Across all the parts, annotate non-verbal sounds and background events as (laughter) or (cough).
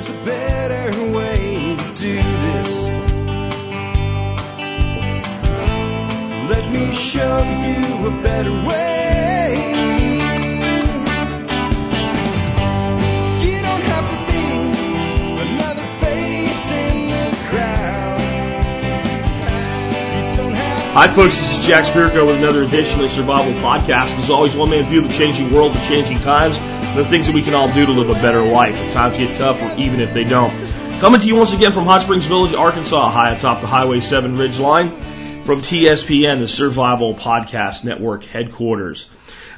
there's a better way to do this. Let me show you a better way. Hi, folks. This is Jack Spirko with another edition of the Survival Podcast. As always, one man view of the changing world, the changing times, the things that we can all do to live a better life if times get tough or even if they don't. Coming to you once again from Hot Springs Village, Arkansas, high atop the Highway 7 Ridge Line, from TSPN, the Survival Podcast Network headquarters.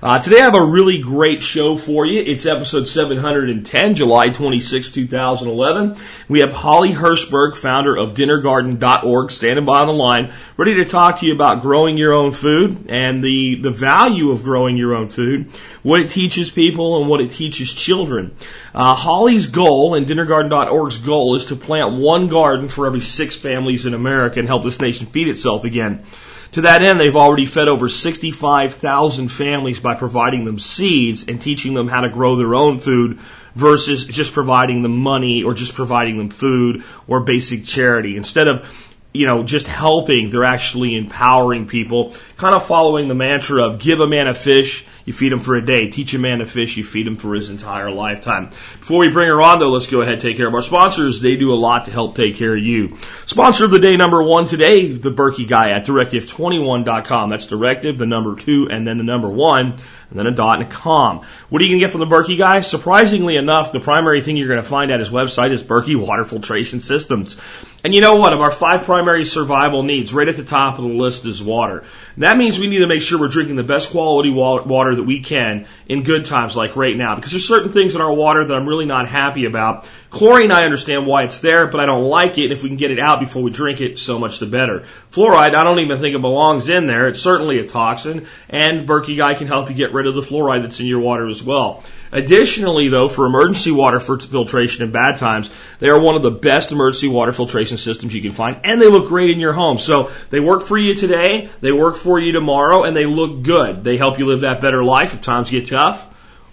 Uh, today I have a really great show for you. It's episode 710, July 26, 2011. We have Holly Hirshberg, founder of dinnergarden.org, standing by on the line, ready to talk to you about growing your own food and the, the value of growing your own food, what it teaches people and what it teaches children. Uh, Holly's goal and dinnergarden.org's goal is to plant one garden for every six families in America and help this nation feed itself again. To that end, they've already fed over 65,000 families by providing them seeds and teaching them how to grow their own food versus just providing them money or just providing them food or basic charity. Instead of you know, just helping, they're actually empowering people, kind of following the mantra of give a man a fish, you feed him for a day. Teach a man to fish, you feed him for his entire lifetime. Before we bring her on though, let's go ahead and take care of our sponsors. They do a lot to help take care of you. Sponsor of the day number one today, the Berkey guy at directive21.com. That's directive, the number two, and then the number one, and then a dot and a com. What are you going to get from the Berkey guy? Surprisingly enough, the primary thing you're going to find at his website is Berkey Water Filtration Systems. And you know what? Of our five primary survival needs, right at the top of the list is water. That means we need to make sure we're drinking the best quality water that we can in good times like right now. Because there's certain things in our water that I'm really not happy about. Chlorine, I understand why it's there, but I don't like it. And if we can get it out before we drink it, so much the better. Fluoride, I don't even think it belongs in there. It's certainly a toxin. And Berkey Guy can help you get rid of the fluoride that's in your water as well. Additionally, though, for emergency water filtration in bad times, they are one of the best emergency water filtration systems you can find, and they look great in your home. So they work for you today, they work for you tomorrow, and they look good. They help you live that better life if times get tough,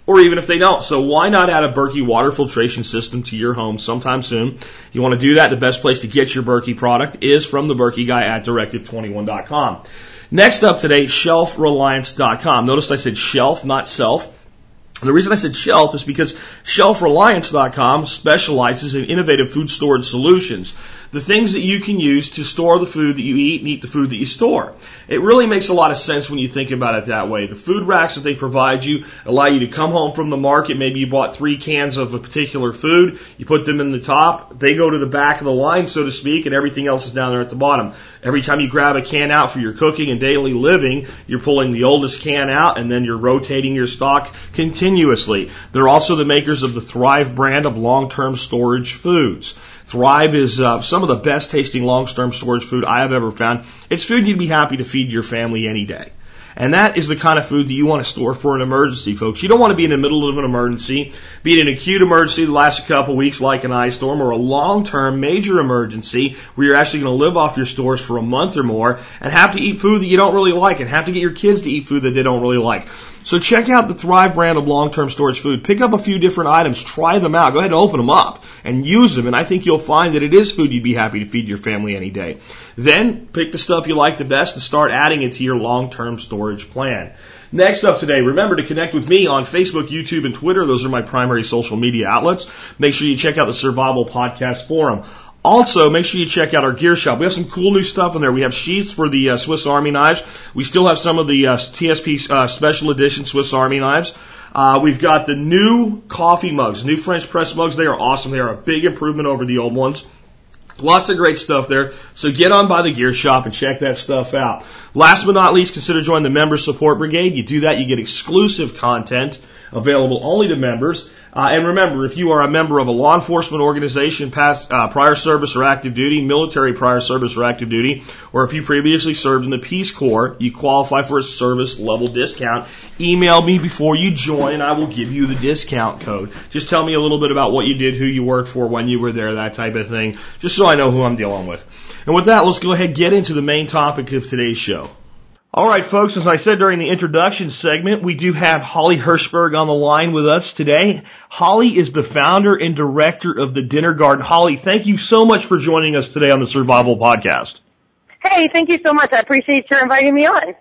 or even if they don't. So why not add a Berkey water filtration system to your home sometime soon? You want to do that, the best place to get your Berkey product is from the Berkey guy at directive21.com. Next up today, shelfreliance.com. Notice I said shelf, not self. The reason I said shelf is because shelfreliance.com specializes in innovative food storage solutions. The things that you can use to store the food that you eat and eat the food that you store. It really makes a lot of sense when you think about it that way. The food racks that they provide you allow you to come home from the market. Maybe you bought three cans of a particular food. You put them in the top. They go to the back of the line, so to speak, and everything else is down there at the bottom. Every time you grab a can out for your cooking and daily living, you're pulling the oldest can out and then you're rotating your stock continuously. They're also the makers of the Thrive brand of long-term storage foods. Thrive is uh, some of the best tasting long-term storage food I have ever found. It's food you'd be happy to feed your family any day. And that is the kind of food that you want to store for an emergency, folks. You don't want to be in the middle of an emergency, be it an acute emergency that lasts a couple weeks like an ice storm or a long-term major emergency where you're actually going to live off your stores for a month or more and have to eat food that you don't really like and have to get your kids to eat food that they don't really like. So check out the Thrive brand of long-term storage food. Pick up a few different items, try them out, go ahead and open them up and use them. And I think you'll find that it is food you'd be happy to feed your family any day. Then pick the stuff you like the best and start adding it to your long-term storage plan. Next up today, remember to connect with me on Facebook, YouTube, and Twitter. Those are my primary social media outlets. Make sure you check out the Survival Podcast Forum. Also, make sure you check out our gear shop. We have some cool new stuff in there. We have sheaths for the uh, Swiss Army knives. We still have some of the uh, TSP uh, special edition Swiss Army knives. Uh, we've got the new coffee mugs, new French press mugs. They are awesome. They are a big improvement over the old ones. Lots of great stuff there. So get on by the gear shop and check that stuff out. Last but not least, consider joining the Member Support Brigade. You do that, you get exclusive content available only to members. Uh, and remember, if you are a member of a law enforcement organization, past, uh, prior service or active duty, military prior service or active duty, or if you previously served in the Peace Corps, you qualify for a service level discount. Email me before you join, and I will give you the discount code. Just tell me a little bit about what you did, who you worked for, when you were there, that type of thing, just so I know who I'm dealing with. And with that, let's go ahead and get into the main topic of today's show. All right, folks, as I said during the introduction segment, we do have Holly Hirshberg on the line with us today. Holly is the founder and director of the Dinner Garden. Holly, thank you so much for joining us today on the Survival Podcast. Hey, thank you so much. I appreciate your inviting me on.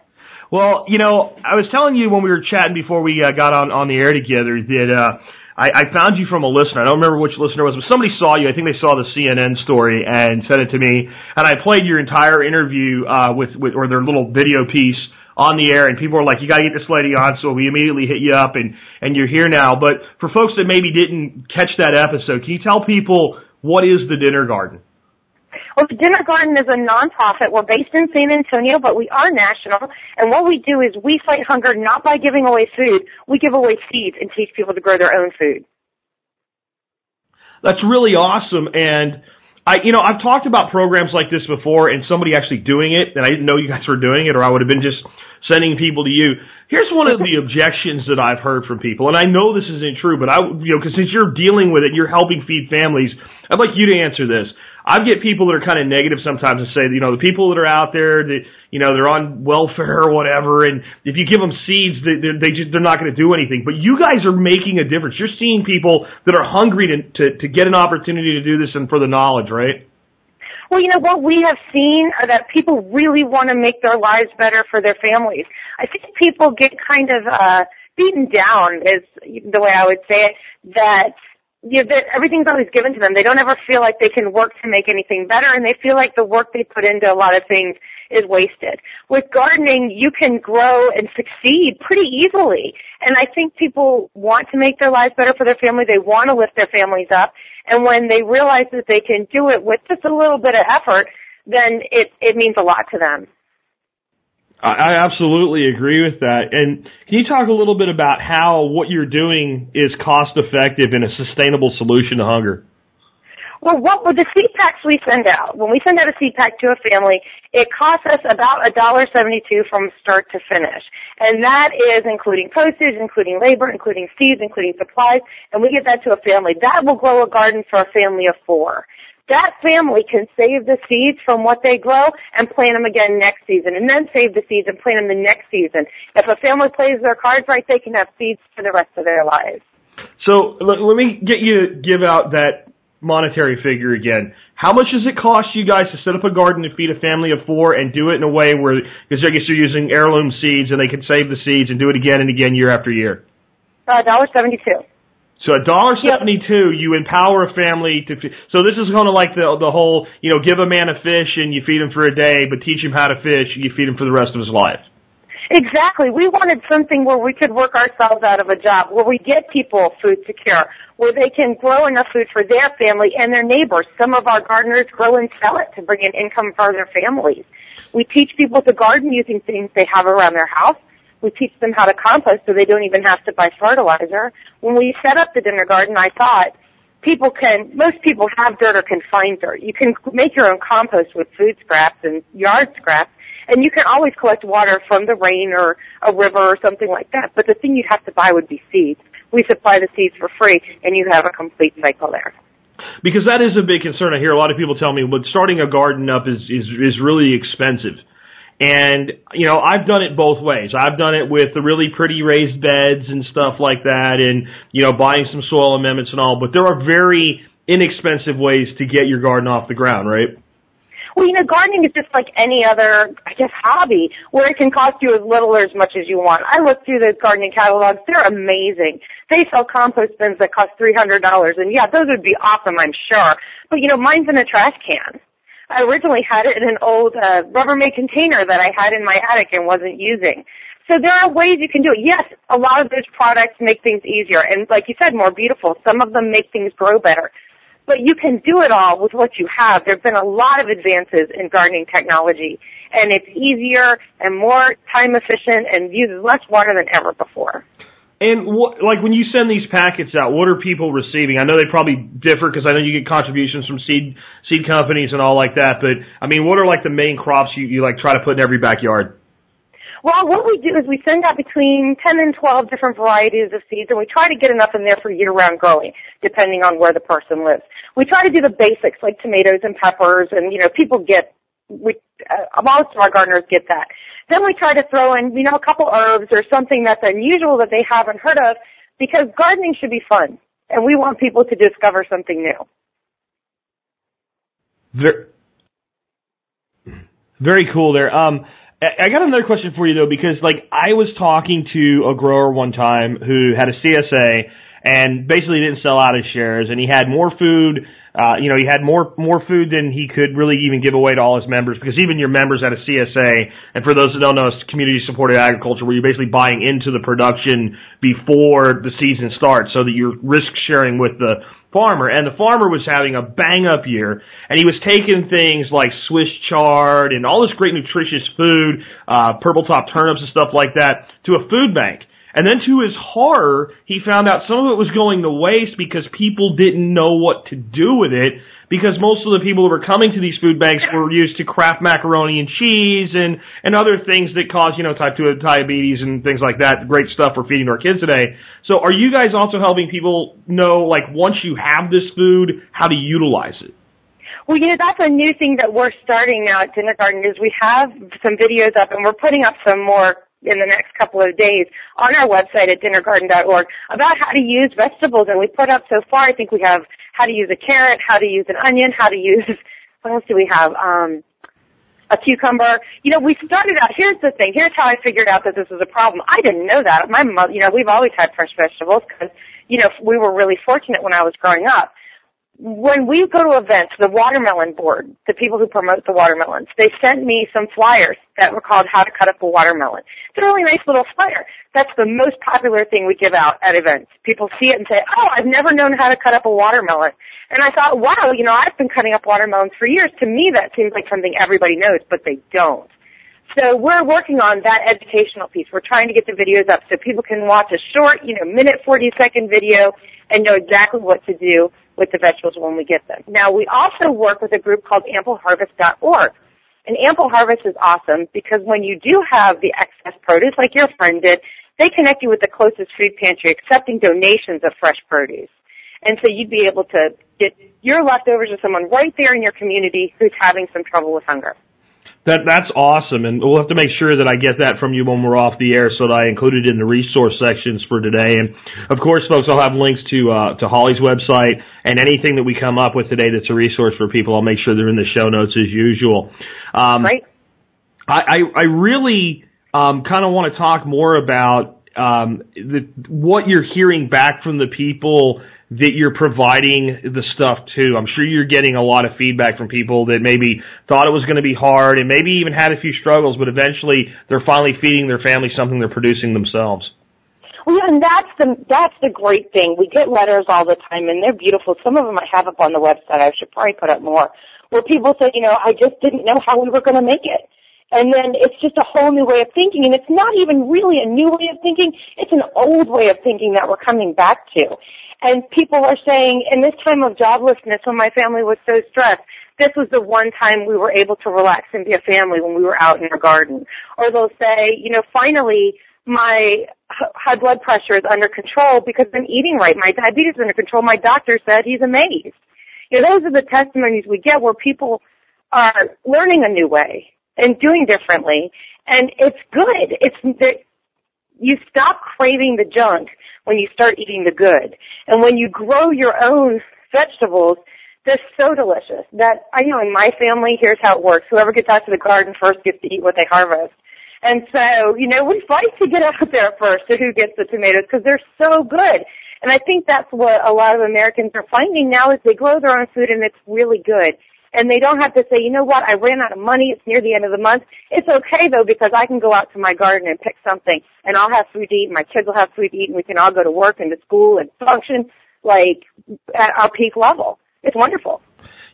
Well, you know, I was telling you when we were chatting before we uh, got on, on the air together that, uh, I, I found you from a listener. I don't remember which listener it was, but somebody saw you. I think they saw the CNN story and sent it to me. And I played your entire interview, uh, with, with, or their little video piece on the air and people were like, you gotta get this lady on. So we immediately hit you up and, and you're here now. But for folks that maybe didn't catch that episode, can you tell people what is the dinner garden? Well, the Dinner Garden is a nonprofit. We're based in San Antonio, but we are national. And what we do is we fight hunger not by giving away food. We give away seeds and teach people to grow their own food. That's really awesome. And I, you know, I've talked about programs like this before and somebody actually doing it and I didn't know you guys were doing it or I would have been just sending people to you. Here's one of the (laughs) objections that I've heard from people, and I know this isn't true, but I, you know, because since you're dealing with it, you're helping feed families. I'd like you to answer this. I get people that are kind of negative sometimes and say, you know, the people that are out there that, you know, they're on welfare or whatever, and if you give them seeds, they, they, they just, they're not going to do anything. But you guys are making a difference. You're seeing people that are hungry to, to, to get an opportunity to do this and for the knowledge, right? Well, you know what we have seen are that people really want to make their lives better for their families. I think people get kind of uh beaten down is the way I would say it that you know, everything's always given to them. They don't ever feel like they can work to make anything better and they feel like the work they put into a lot of things is wasted. With gardening, you can grow and succeed pretty easily. And I think people want to make their lives better for their family. They want to lift their families up. And when they realize that they can do it with just a little bit of effort, then it, it means a lot to them. I absolutely agree with that. And can you talk a little bit about how what you're doing is cost effective and a sustainable solution to hunger? Well, what would the seed packs we send out? When we send out a seed pack to a family, it costs us about a dollar seventy-two from start to finish, and that is including postage, including labor, including seeds, including supplies, and we get that to a family. That will grow a garden for a family of four that family can save the seeds from what they grow and plant them again next season and then save the seeds and plant them the next season. If a family plays their cards right, they can have seeds for the rest of their lives. So let, let me get you to give out that monetary figure again. How much does it cost you guys to set up a garden to feed a family of four and do it in a way where, because I guess you're using heirloom seeds and they can save the seeds and do it again and again year after year? Uh, dollar seventy-two. So a dollar seventy two, you empower a family to. So this is kind of like the the whole, you know, give a man a fish and you feed him for a day, but teach him how to fish, and you feed him for the rest of his life. Exactly. We wanted something where we could work ourselves out of a job, where we get people food secure, where they can grow enough food for their family and their neighbors. Some of our gardeners grow and sell it to bring in income for their families. We teach people to garden using things they have around their house. We teach them how to compost so they don't even have to buy fertilizer. When we set up the dinner garden, I thought people can, most people have dirt or can find dirt. You can make your own compost with food scraps and yard scraps, and you can always collect water from the rain or a river or something like that. But the thing you'd have to buy would be seeds. We supply the seeds for free, and you have a complete cycle there. Because that is a big concern. I hear a lot of people tell me, but starting a garden up is is is really expensive. And, you know, I've done it both ways. I've done it with the really pretty raised beds and stuff like that and, you know, buying some soil amendments and all, but there are very inexpensive ways to get your garden off the ground, right? Well, you know, gardening is just like any other, I guess, hobby where it can cost you as little or as much as you want. I look through those gardening catalogs. They're amazing. They sell compost bins that cost $300 and yeah, those would be awesome, I'm sure. But you know, mine's in a trash can. I originally had it in an old uh, Rubbermaid container that I had in my attic and wasn't using. So there are ways you can do it. Yes, a lot of those products make things easier and like you said, more beautiful. Some of them make things grow better. But you can do it all with what you have. There have been a lot of advances in gardening technology and it's easier and more time efficient and uses less water than ever before. And what, like when you send these packets out, what are people receiving? I know they probably differ because I know you get contributions from seed seed companies and all like that. But I mean, what are like the main crops you, you like try to put in every backyard? Well, what we do is we send out between 10 and 12 different varieties of seeds and we try to get enough in there for year-round growing, depending on where the person lives. We try to do the basics like tomatoes and peppers and, you know, people get we uh, most of our gardeners get that. Then we try to throw in, you know, a couple herbs or something that's unusual that they haven't heard of because gardening should be fun and we want people to discover something new. Very, very cool there. Um, I got another question for you though, because like I was talking to a grower one time who had a CSA and basically didn't sell out his shares and he had more food uh, you know, he had more more food than he could really even give away to all his members because even your members at a CSA, and for those that don't know, it's community supported agriculture where you're basically buying into the production before the season starts, so that you're risk sharing with the farmer. And the farmer was having a bang up year, and he was taking things like Swiss chard and all this great nutritious food, uh, purple top turnips and stuff like that to a food bank. And then to his horror, he found out some of it was going to waste because people didn't know what to do with it because most of the people who were coming to these food banks were used to Kraft macaroni and cheese and, and other things that cause, you know, type 2 diabetes and things like that. Great stuff for feeding our kids today. So are you guys also helping people know, like, once you have this food, how to utilize it? Well, you know, that's a new thing that we're starting now at Dinner Garden is we have some videos up and we're putting up some more in the next couple of days on our website at dinnergarden.org about how to use vegetables. And we put up so far, I think we have how to use a carrot, how to use an onion, how to use, (laughs) what else do we have? Um, a cucumber. You know, we started out, here's the thing, here's how I figured out that this was a problem. I didn't know that. My mother, you know, we've always had fresh vegetables because, you know, we were really fortunate when I was growing up when we go to events, the watermelon board, the people who promote the watermelons, they sent me some flyers that were called How to Cut Up a Watermelon. It's a really nice little flyer. That's the most popular thing we give out at events. People see it and say, oh, I've never known how to cut up a watermelon. And I thought, wow, you know, I've been cutting up watermelons for years. To me, that seems like something everybody knows, but they don't. So we're working on that educational piece. We're trying to get the videos up so people can watch a short, you know, minute 40 second video and know exactly what to do with the vegetables when we get them. Now we also work with a group called ampleharvest.org. And Ample Harvest is awesome because when you do have the excess produce like your friend did, they connect you with the closest food pantry accepting donations of fresh produce. And so you'd be able to get your leftovers to someone right there in your community who's having some trouble with hunger. That that's awesome, and we'll have to make sure that I get that from you when we're off the air, so that I include it in the resource sections for today. And of course, folks, I'll have links to uh, to Holly's website and anything that we come up with today that's a resource for people. I'll make sure they're in the show notes as usual. Um, right. I I, I really um, kind of want to talk more about um, the, what you're hearing back from the people that you're providing the stuff to. I'm sure you're getting a lot of feedback from people that maybe thought it was going to be hard and maybe even had a few struggles, but eventually they're finally feeding their family something they're producing themselves. Well, and that's the that's the great thing. We get letters all the time, and they're beautiful. Some of them I have up on the website. I should probably put up more. Where people say, you know, I just didn't know how we were going to make it. And then it's just a whole new way of thinking, and it's not even really a new way of thinking. It's an old way of thinking that we're coming back to. And people are saying, in this time of joblessness, when my family was so stressed, this was the one time we were able to relax and be a family when we were out in our garden. Or they'll say, you know, finally, my high blood pressure is under control because I'm eating right. My diabetes is under control. My doctor said he's amazed. You know, those are the testimonies we get where people are learning a new way and doing differently. And it's good. It's, you stop craving the junk when you start eating the good. And when you grow your own vegetables, they're so delicious that I know in my family, here's how it works. Whoever gets out to the garden first gets to eat what they harvest. And so, you know, we fight to get out there first to who gets the tomatoes because they're so good. And I think that's what a lot of Americans are finding now is they grow their own food and it's really good and they don't have to say, you know what, I ran out of money, it's near the end of the month. It's okay though because I can go out to my garden and pick something and I'll have food to eat and my kids will have food to eat and we can all go to work and to school and function like at our peak level. It's wonderful.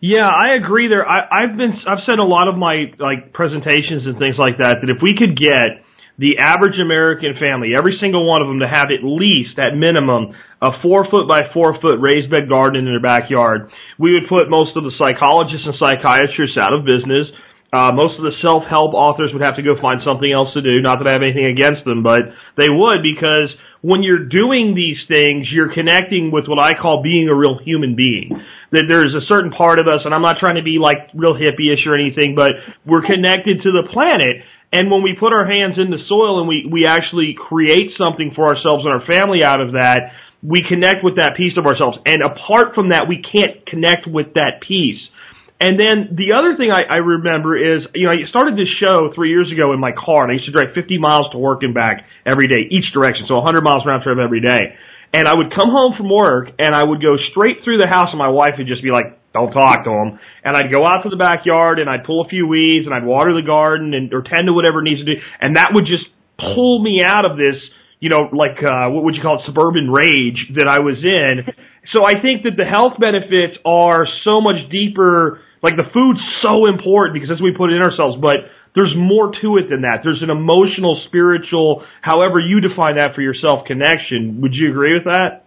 Yeah, I agree there. I, I've been, I've said a lot of my like presentations and things like that that if we could get the average American family, every single one of them to have at least, at minimum, a four foot by four foot raised bed garden in their backyard. We would put most of the psychologists and psychiatrists out of business. Uh, most of the self-help authors would have to go find something else to do. Not that I have anything against them, but they would because when you're doing these things, you're connecting with what I call being a real human being. That there's a certain part of us, and I'm not trying to be like real hippie-ish or anything, but we're connected to the planet. And when we put our hands in the soil and we, we actually create something for ourselves and our family out of that, we connect with that piece of ourselves. And apart from that, we can't connect with that piece. And then the other thing I, I remember is, you know, I started this show three years ago in my car, and I used to drive 50 miles to work and back every day, each direction, so 100 miles round trip every day. And I would come home from work, and I would go straight through the house, and my wife would just be like, don't talk to him. And I'd go out to the backyard, and I'd pull a few weeds, and I'd water the garden, and or tend to whatever it needs to do, and that would just pull me out of this, you know, like, uh, what would you call it, suburban rage that I was in. (laughs) So I think that the health benefits are so much deeper like the food's so important because that's what we put in ourselves, but there's more to it than that. There's an emotional, spiritual, however you define that for yourself connection. Would you agree with that?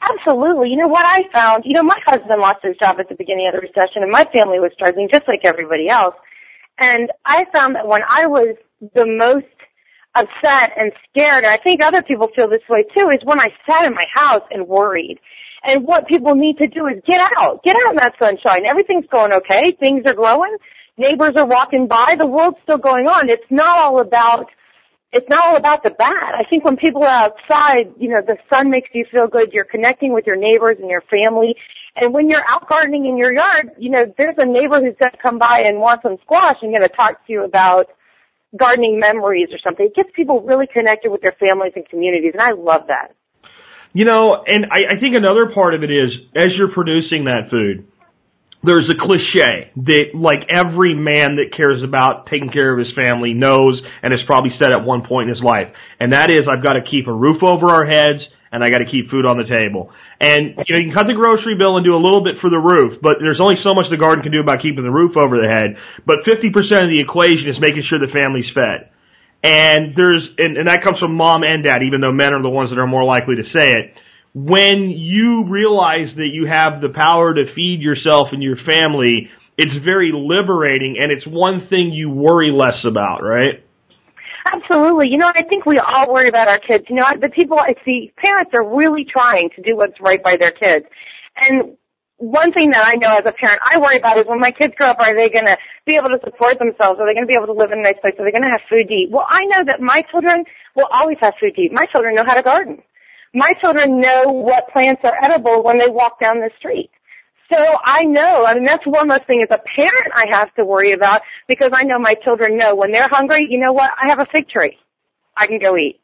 Absolutely. You know what I found? You know, my husband lost his job at the beginning of the recession and my family was struggling just like everybody else. And I found that when I was the most upset and scared, and I think other people feel this way too, is when I sat in my house and worried. And what people need to do is get out. Get out in that sunshine. Everything's going okay. Things are growing. Neighbors are walking by. The world's still going on. It's not all about it's not all about the bad. I think when people are outside, you know, the sun makes you feel good. You're connecting with your neighbors and your family. And when you're out gardening in your yard, you know, there's a neighbor who's going to come by and want some squash and going to talk to you about gardening memories or something. It gets people really connected with their families and communities, and I love that. You know, and I, I think another part of it is as you're producing that food, there's a cliche that like every man that cares about taking care of his family knows and has probably said at one point in his life. And that is I've got to keep a roof over our heads and I got to keep food on the table. And you know, you can cut the grocery bill and do a little bit for the roof, but there's only so much the garden can do about keeping the roof over the head. But 50% of the equation is making sure the family's fed. And there's, and, and that comes from mom and dad, even though men are the ones that are more likely to say it. When you realize that you have the power to feed yourself and your family, it's very liberating and it's one thing you worry less about, right? Absolutely. You know, I think we all worry about our kids. You know, the people I see, parents are really trying to do what's right by their kids. And one thing that I know as a parent I worry about is when my kids grow up, are they going to be able to support themselves? Are they going to be able to live in a nice place? Are they going to have food to eat? Well, I know that my children will always have food to eat. My children know how to garden. My children know what plants are edible when they walk down the street. So I know, I mean that's one less thing as a parent I have to worry about because I know my children know when they're hungry, you know what, I have a fig tree. I can go eat.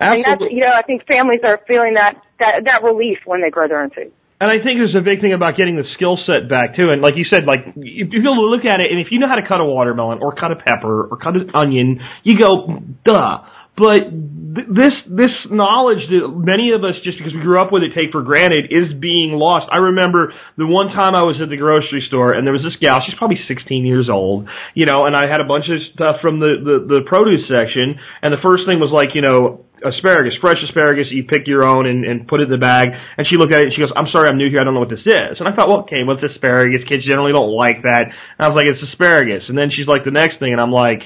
Absolutely. And that's, you know, I think families are feeling that, that, that relief when they grow their own food. And I think there's a big thing about getting the skill set back too. And like you said, like if you look at it, and if you know how to cut a watermelon or cut a pepper or cut an onion, you go, duh. But th- this this knowledge that many of us, just because we grew up with it, take for granted, is being lost. I remember the one time I was at the grocery store, and there was this gal. She's probably 16 years old, you know, and I had a bunch of stuff from the the, the produce section, and the first thing was like, you know, asparagus, fresh asparagus, you pick your own and, and put it in the bag. And she looked at it and she goes, I'm sorry, I'm new here, I don't know what this is. And I thought, well, okay, what's asparagus? Kids generally don't like that. And I was like, it's asparagus. And then she's like, the next thing, and I'm like,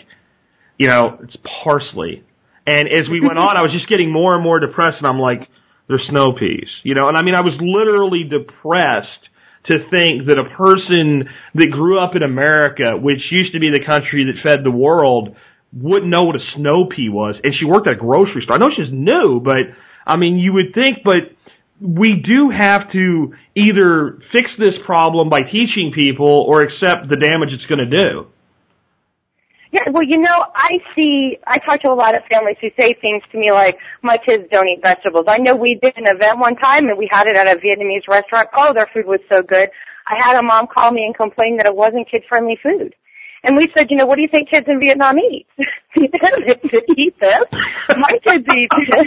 you know, it's parsley. And as we went on, I was just getting more and more depressed, and I'm like, they're snow peas, you know. And I mean, I was literally depressed to think that a person that grew up in America, which used to be the country that fed the world, wouldn't know what a snow pea was. And she worked at a grocery store. I know she's new, but I mean, you would think, but we do have to either fix this problem by teaching people or accept the damage it's going to do. Yeah, well, you know, I see, I talk to a lot of families who say things to me like, my kids don't eat vegetables. I know we did an event one time and we had it at a Vietnamese restaurant. Oh, their food was so good. I had a mom call me and complain that it wasn't kid-friendly food. And we said, you know, what do you think kids in Vietnam eat? (laughs) they don't eat this. My kids eat this. (laughs)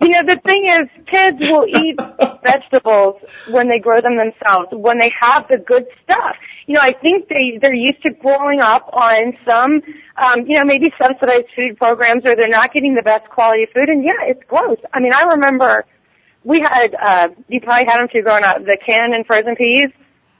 you know, the thing is, kids will eat vegetables when they grow them themselves, when they have the good stuff. You know, I think they, they're used to growing up on some, um, you know, maybe subsidized food programs or they're not getting the best quality food. And yeah, it's gross. I mean, I remember we had, uh, you probably had them too growing up, the canned and frozen peas.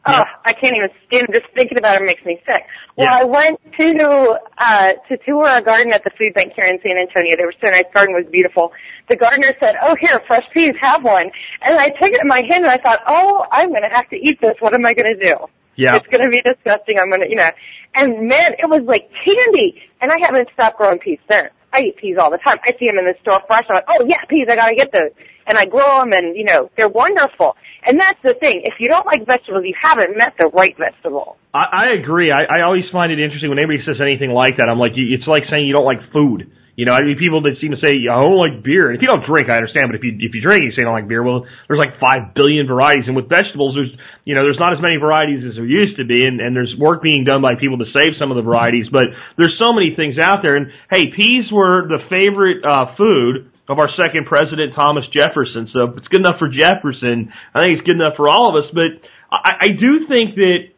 Oh, I can't even stand just thinking about it makes me sick. Well, Yeah. I went to uh to tour a garden at the food bank here in San Antonio. They were so nice. Garden was beautiful. The gardener said, "Oh, here, fresh peas, have one." And I took it in my hand and I thought, "Oh, I'm going to have to eat this. What am I going to do?" Yeah. It's going to be disgusting. I'm going to, you know. And man, it was like candy. And I haven't stopped growing peas since. I eat peas all the time. I see them in the store fresh. I'm like, oh yeah, peas. I got to get those. And I grow them, and you know, they're wonderful. And that's the thing. If you don't like vegetables, you haven't met the right vegetable. I, I agree. I, I always find it interesting when anybody says anything like that. I'm like, you- it's like saying you don't like food. You know, I mean, people that seem to say, I don't like beer. And if you don't drink, I understand, but if you, if you drink, you say you don't like beer. Well, there's like five billion varieties. And with vegetables, there's, you know, there's not as many varieties as there used to be. And, and there's work being done by people to save some of the varieties. But there's so many things out there. And hey, peas were the favorite, uh, food of our second president, Thomas Jefferson. So if it's good enough for Jefferson, I think it's good enough for all of us. But I, I do think that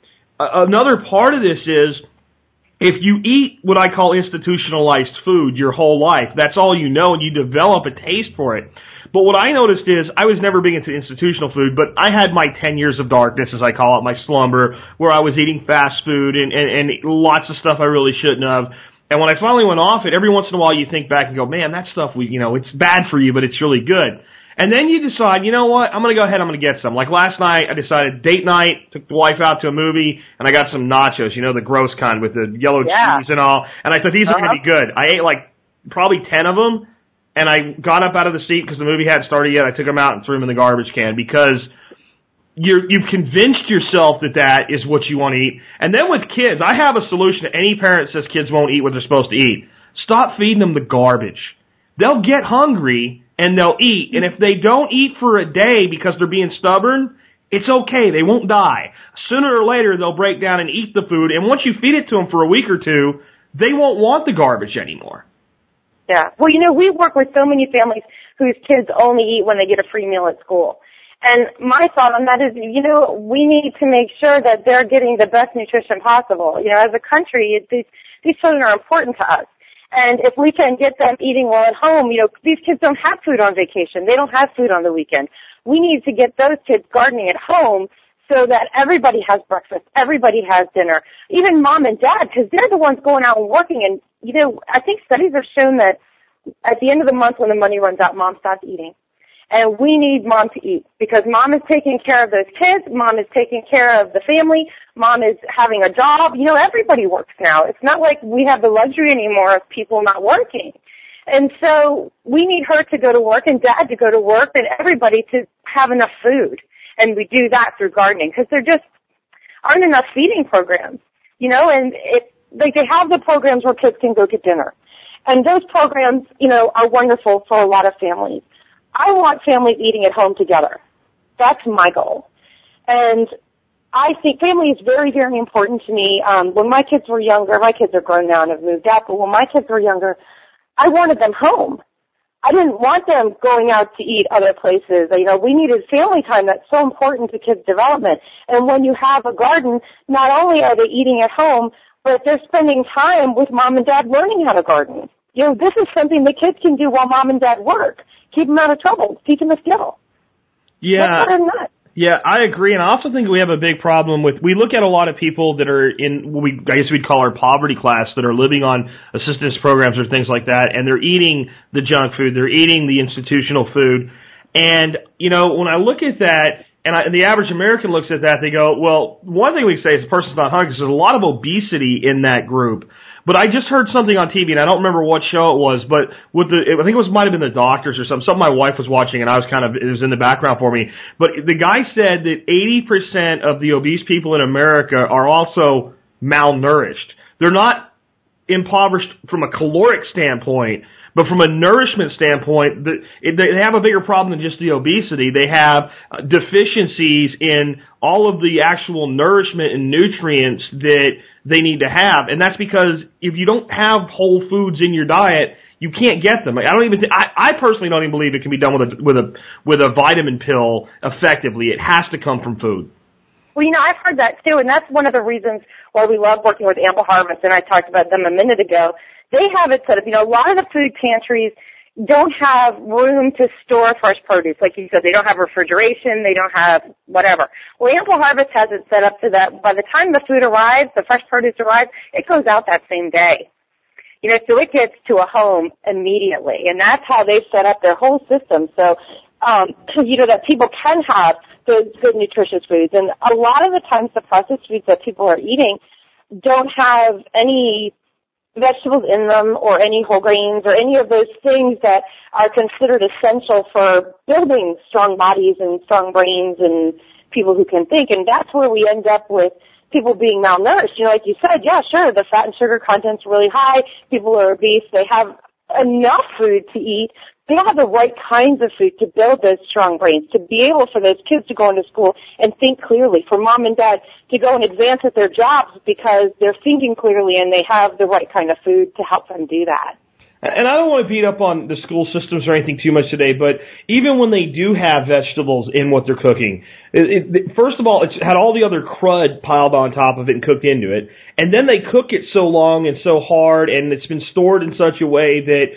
uh, another part of this is if you eat what I call institutionalized food your whole life, that's all you know and you develop a taste for it. But what I noticed is I was never big into institutional food, but I had my 10 years of darkness, as I call it, my slumber, where I was eating fast food and, and, and lots of stuff I really shouldn't have. And when I finally went off it, every once in a while you think back and go, man, that stuff we, you know, it's bad for you, but it's really good. And then you decide, you know what, I'm gonna go ahead, I'm gonna get some. Like last night, I decided date night, took the wife out to a movie, and I got some nachos, you know, the gross kind with the yellow Yeah. cheese and all. And I thought these are gonna Uh-huh. be good. I ate like probably 10 of them, and I got up out of the seat because the movie hadn't started yet. I took them out and threw them in the garbage can because you're, you've convinced yourself that that is what you want to eat. And then with kids, I have a solution to any parent that says kids won't eat what they're supposed to eat. Stop feeding them the garbage. They'll get hungry and they'll eat. And if they don't eat for a day because they're being stubborn, it's okay. They won't die. Sooner or later, they'll break down and eat the food. And once you feed it to them for a week or two, they won't want the garbage anymore. Yeah. Well, you know, we work with so many families whose kids only eat when they get a free meal at school. And my thought on that is, you know, we need to make sure that they're getting the best nutrition possible. You know, as a country, these, these children are important to us. And if we can get them eating well at home, you know, these kids don't have food on vacation. They don't have food on the weekend. We need to get those kids gardening at home so that everybody has breakfast, everybody has dinner, even mom and dad, because they're the ones going out and working. And, you know, I think studies have shown that at the end of the month when the money runs out, mom stops eating. And we need mom to eat because mom is taking care of those kids, mom is taking care of the family, mom is having a job. You know, everybody works now. It's not like we have the luxury anymore of people not working. And so we need her to go to work and dad to go to work and everybody to have enough food. And we do that through gardening because there just aren't enough feeding programs, you know, and it, like they have the programs where kids can go get dinner. And those programs, you know, are wonderful for a lot of families. I want families eating at home together. That's my goal. And I think family is very, very important to me. Um, when my kids were younger, my kids are grown now and have moved out, but when my kids were younger, I wanted them home. I didn't want them going out to eat other places. You know, we needed family time. That's so important to kids' development. And when you have a garden, not only are they eating at home, but they're spending time with mom and dad learning how to garden. You know, this is something the kids can do while mom and dad work. Keep them out of trouble. Teach them a skill. Yeah. Yeah, I agree, and I also think we have a big problem with. We look at a lot of people that are in what we, I guess we'd call our poverty class, that are living on assistance programs or things like that, and they're eating the junk food, they're eating the institutional food, and you know, when I look at that, and, I, and the average American looks at that, they go, well, one thing we say is the person's not hungry because there's a lot of obesity in that group. But I just heard something on TV, and I don't remember what show it was, but with the, I think it was might have been the doctors or something. Something my wife was watching, and I was kind of it was in the background for me. But the guy said that 80% of the obese people in America are also malnourished. They're not impoverished from a caloric standpoint, but from a nourishment standpoint, the, they have a bigger problem than just the obesity. They have uh, deficiencies in all of the actual nourishment and nutrients that they need to have, and that's because if you don't have whole foods in your diet, you can't get them. I don't even. Th- I, I personally don't even believe it can be done with a with a with a vitamin pill effectively. It has to come from food. Well, you know, I've heard that too, and that's one of the reasons why we love working with Ample Harvest, and I talked about them a minute ago. They have it set up, you know, a lot of the food pantries, don't have room to store fresh produce. Like you said, they don't have refrigeration, they don't have whatever. Well, Ample Harvest has it set up so that by the time the food arrives, the fresh produce arrives, it goes out that same day. You know, so it gets to a home immediately. And that's how they've set up their whole system. So, um, (clears throat) you know, that people can have good, good nutritious foods. And a lot of the times the processed foods that people are eating don't have any vegetables in them or any whole grains or any of those things that are considered essential for building strong bodies and strong brains and people who can think. And that's where we end up with people being malnourished. You know, like you said, yeah, sure, the fat and sugar content's really high. People are obese. They have enough food to eat, they don't have the right kinds of food to build those strong brains, to be able for those kids to go into school and think clearly, for mom and dad to go and advance at their jobs because they're thinking clearly and they have the right kind of food to help them do that. And I don't want to beat up on the school systems or anything too much today, but even when they do have vegetables in what they're cooking, it, it, first of all, it's had all the other crud piled on top of it and cooked into it, and then they cook it so long and so hard, and it's been stored in such a way that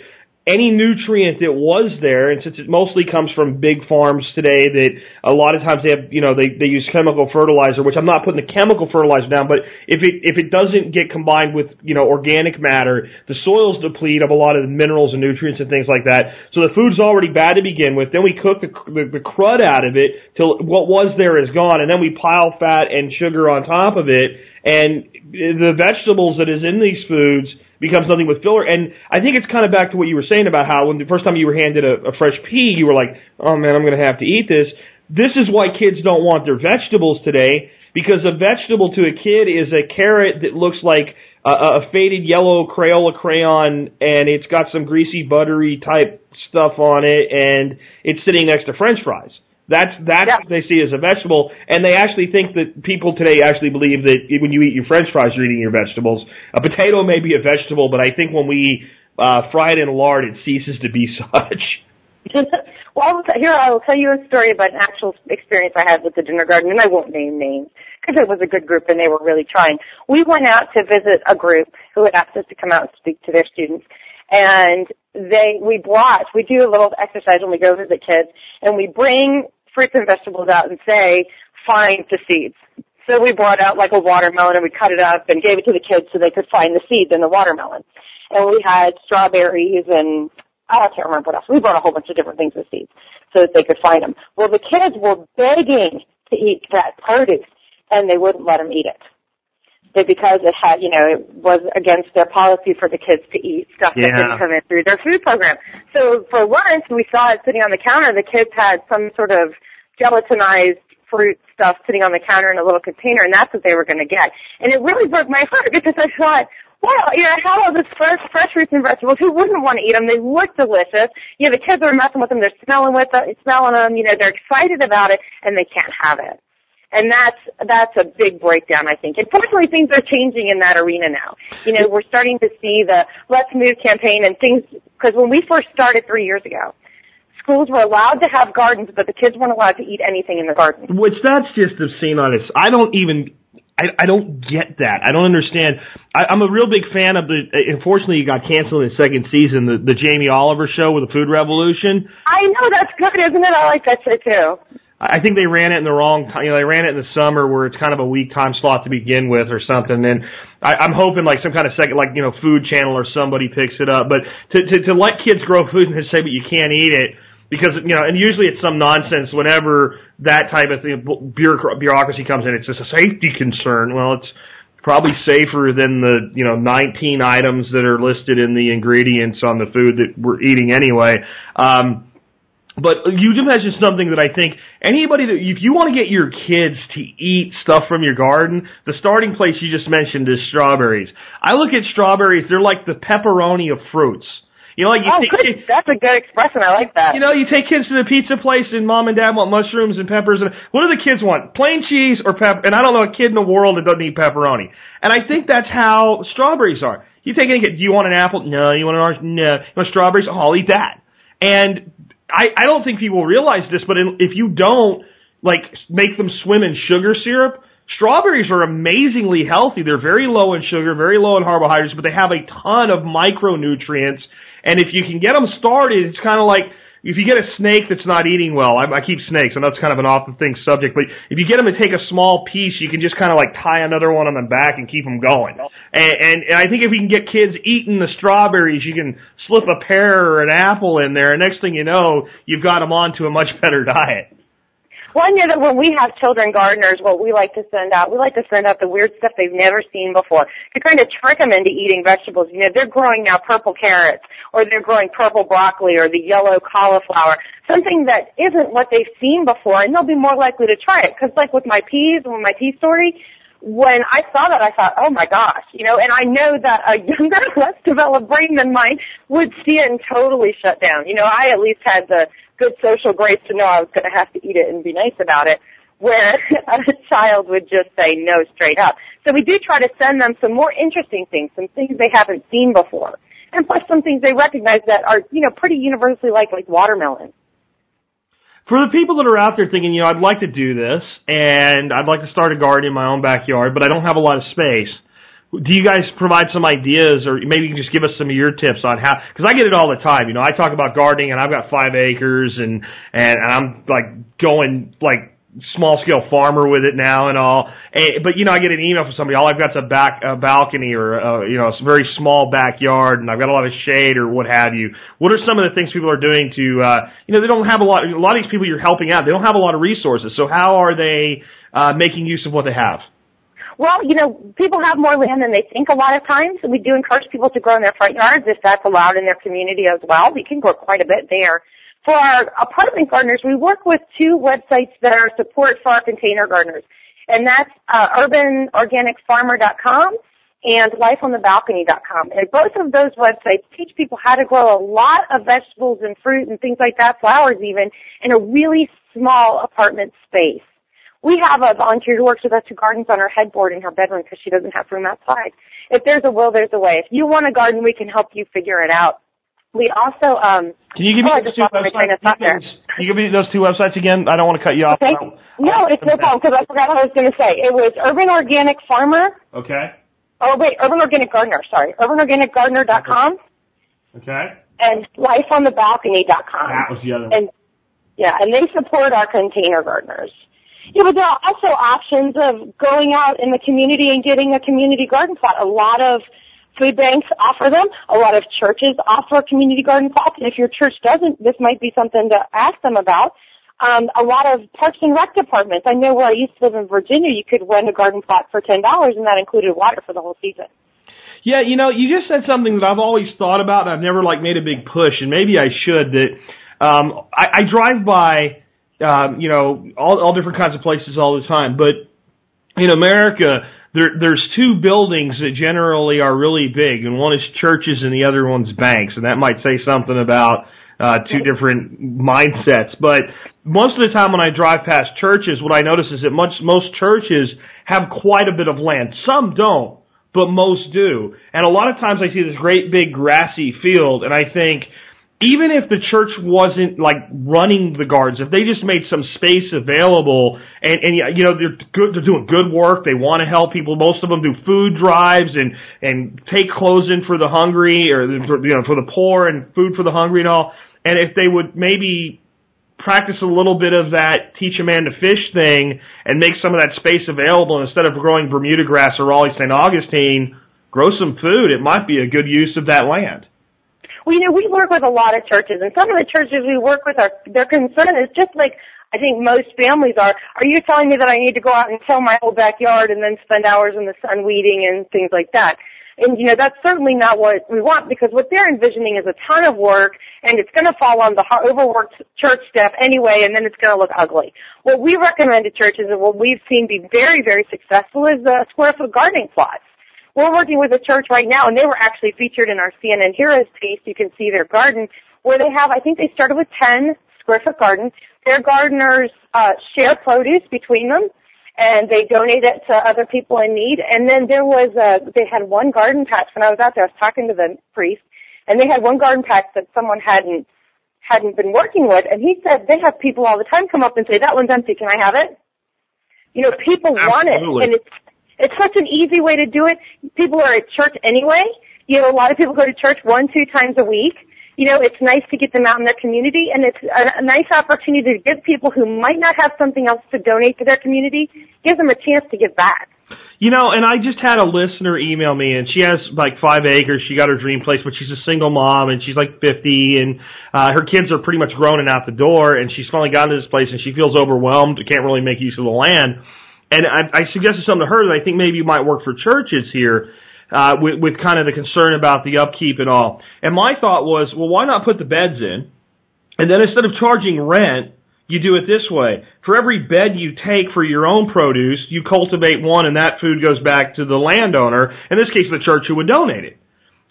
any nutrient that was there, and since it mostly comes from big farms today that a lot of times they have, you know, they, they use chemical fertilizer, which I'm not putting the chemical fertilizer down, but if it, if it doesn't get combined with, you know, organic matter, the soils deplete of a lot of the minerals and nutrients and things like that. So the food's already bad to begin with. Then we cook the, the, the crud out of it till what was there is gone, and then we pile fat and sugar on top of it, and the vegetables that is in these foods become something with filler. And I think it's kind of back to what you were saying about how when the first time you were handed a, a fresh pea, you were like, oh man, I'm going to have to eat this. This is why kids don't want their vegetables today because a vegetable to a kid is a carrot that looks like a, a faded yellow Crayola crayon and it's got some greasy buttery type stuff on it and it's sitting next to french fries. That's that's yeah. what they see as a vegetable, and they actually think that people today actually believe that when you eat your French fries, you're eating your vegetables. A potato may be a vegetable, but I think when we uh, fry it in lard, it ceases to be (laughs) such. (laughs) well, here I will tell you a story about an actual experience I had with the dinner garden, and I won't name names because it was a good group and they were really trying. We went out to visit a group who had asked us to come out and speak to their students, and they we brought we do a little exercise when we go visit kids, and we bring fruits and vegetables out and say, find the seeds. So we brought out like a watermelon and we cut it up and gave it to the kids so they could find the seeds in the watermelon. And we had strawberries and I can't remember what else. We brought a whole bunch of different things with seeds so that they could find them. Well, the kids were begging to eat that produce and they wouldn't let them eat it. But because it had, you know, it was against their policy for the kids to eat stuff yeah. that didn't come in through their food program. So for lunch, we saw it sitting on the counter. The kids had some sort of gelatinized fruit stuff sitting on the counter in a little container, and that's what they were going to get. And it really broke my heart because I thought, well, you know, how are the fresh, fresh fruits and vegetables? Who wouldn't want to eat them? They look delicious. You know, the kids are messing with them. They're smelling with them, smelling them. You know, they're excited about it, and they can't have it. And that's that's a big breakdown, I think. And fortunately, things are changing in that arena now. You know, we're starting to see the Let's Move campaign and things. Because when we first started three years ago, schools were allowed to have gardens, but the kids weren't allowed to eat anything in the garden. Which that's just obscene on its. I don't even. I, I don't get that. I don't understand. I, I'm a real big fan of the. Unfortunately, it got canceled in the second season. The, the Jamie Oliver show with the Food Revolution. I know that's good, isn't it? I like that show too. I think they ran it in the wrong. You know, they ran it in the summer where it's kind of a weak time slot to begin with or something. And I, I'm hoping like some kind of second, like, you know, Food Channel or somebody picks it up. But to, to, to let kids grow food and say, but you can't eat it because, you know, and usually it's some nonsense whenever that type of thing, bureaucracy comes in. It's just a safety concern. Well, it's probably safer than the, you know, 19 items that are listed in the ingredients on the food that we're eating anyway. Um, but you do mention something that I think anybody that, if you want to get your kids to eat stuff from your garden, the starting place you just mentioned is strawberries. I look at strawberries, they're like the pepperoni of fruits. You know, like you oh, good. That's a good expression. I like that. You know, you take kids to the pizza place and mom and dad want mushrooms and peppers and what do the kids want? Plain cheese or pepper? And I don't know a kid in the world that doesn't eat pepperoni. And I think that's how strawberries are. You take any kid, do you want an apple? No. You want an orange? No. You want strawberries? Oh, I'll eat that. And I, I don't think people realize this, but if you don't, like, make them swim in sugar syrup, strawberries are amazingly healthy. They're very low in sugar, very low in carbohydrates, but they have a ton of micronutrients And if you can get them started, it's kind of like if you get a snake that's not eating well, I, I keep snakes, I know it's kind of an off the thing subject, but if you get them to take a small piece, you can just kind of like tie another one on the back and keep them going. And, and, and I think if you can get kids eating the strawberries, you can slip a pear or an apple in there, and next thing you know, you've got them onto a much better diet. Well, I know that when we have children gardeners, what we like to send out, we like to send out the weird stuff they've never seen before to kind of trick them into eating vegetables. You know, they're growing now purple carrots, or they're growing purple broccoli, or the yellow cauliflower, something that isn't what they've seen before, and they'll be more likely to try it. Because like with my peas and with my pea story, when I saw that, I thought, oh my gosh, you know, and I know that a (laughs) younger, less developed brain than mine would see it and totally shut down. You know, I at least had the good social grace to know I was going to have to eat it and be nice about it, where (laughs) a child would just say no straight up. So we do try to send them some more interesting things, some things they haven't seen before, and plus some things they recognize that are, you know, pretty universally like, like watermelon. For the people that are out there thinking, you know, I'd like to do this, and I'd like to start a garden in my own backyard, but I don't have a lot of space do you guys provide some ideas or maybe you can just give us some of your tips on how because I get it all the time you know. I talk about gardening and I've got five acres and and, I'm like going like small scale farmer with it now and all. And, but you know I get an email from somebody all I've got's a back a balcony or uh, you know a very small backyard and I've got a lot of shade or what have you. What are some of the things people are doing to uh you know they don't have a lot a lot of these people you're helping out they don't have a lot of resources. So how are they uh making use of what they have well, you know, people have more land than they think a lot of times. We do encourage people to grow in their front yards if that's allowed in their community as well. We can grow quite a bit there. For our apartment gardeners, we work with two websites that are support for our container gardeners. And that's uh, urbanorganicfarmer.com and lifeonthebalcony.com. And both of those websites teach people how to grow a lot of vegetables and fruit and things like that, flowers even, in a really small apartment space. We have a volunteer who works with us who gardens on her headboard in her bedroom because she doesn't have room outside. If there's a will, there's a way. If you want a garden, we can help you figure it out. We also um. Can you give me oh, those two websites? Can you give me those two websites again? I don't want to cut you off. Okay. No, it's no problem because I forgot what I was going to say. It was Urban Organic Farmer. Okay. Oh wait, Urban Organic Gardener. Sorry, UrbanOrganicGardener.com. Okay. And LifeOnTheBalcony.com. That was the other. One. And yeah, and they support our container gardeners. Yeah, but there are also options of going out in the community and getting a community garden plot. A lot of food banks offer them. A lot of churches offer community garden plots. And if your church doesn't, this might be something to ask them about. Um, a lot of parks and rec departments. I know where I used to live in Virginia, you could rent a garden plot for ten dollars, and that included water for the whole season. Yeah, you know, you just said something that I've always thought about, and I've never like made a big push, and maybe I should. That um, I, I drive by um, you know, all, all different kinds of places all the time. But in America, there, there's two buildings that generally are really big, and one is churches and the other one's banks, and that might say something about uh, two different mindsets. But most of the time when I drive past churches, what I notice is that much, most churches have quite a bit of land. Some don't, but most do. And a lot of times I see this great big grassy field, and I think, even if the church wasn't like running the guards, if they just made some space available and, and you know, they're good, they're doing good work, they want to help people, most of them do food drives and, and take clothes in for the hungry or, you know, for the poor and food for the hungry and all. And if they would maybe practice a little bit of that teach a man to fish thing and make some of that space available instead of growing Bermuda grass or Raleigh St. Augustine, grow some food, it might be a good use of that land. Well, you know, we work with a lot of churches, and some of the churches we work with are their concern is just like I think most families are. Are you telling me that I need to go out and till my whole backyard and then spend hours in the sun weeding and things like that? And you know, that's certainly not what we want because what they're envisioning is a ton of work and it's going to fall on the overworked church staff anyway and then it's going to look ugly. What we recommend to churches and what we've seen be very, very successful is the square foot gardening plots. We're working with a church right now, and they were actually featured in our CNN Heroes piece. You can see their garden, where they have, I think they started with 10 square foot gardens. Their gardeners uh, share produce between them, and they donate it to other people in need. And then there was a, they had one garden patch when I was out there. I was talking to the priest, and they had one garden patch that someone hadn't hadn't been working with, and he said they have people all the time come up and say, "That one's empty. Can I have it?" You know, people Absolutely. want it, and it's it's such an easy way to do it. People are at church anyway. You know, a lot of people go to church one, two times a week. you know, it's nice to get them out in their community and it's a, a nice opportunity to give people who might not have something else to donate to their community, give them a chance to give back. You know, and I just had a listener email me, and she has like five acres. She got her dream place, but she's a single mom, and she's like 50, and uh, her kids are pretty much grown and out the door, and she's finally gotten to this place, and she feels overwhelmed, can't really make use of the land. And I, I suggested something to her that I think maybe you might work for churches here, uh, with, with kind of the concern about the upkeep and all. And my thought was, well, why not put the beds in? And then instead of charging rent, you do it this way. For every bed you take for your own produce, you cultivate one and that food goes back to the landowner, in this case the church who would donate it.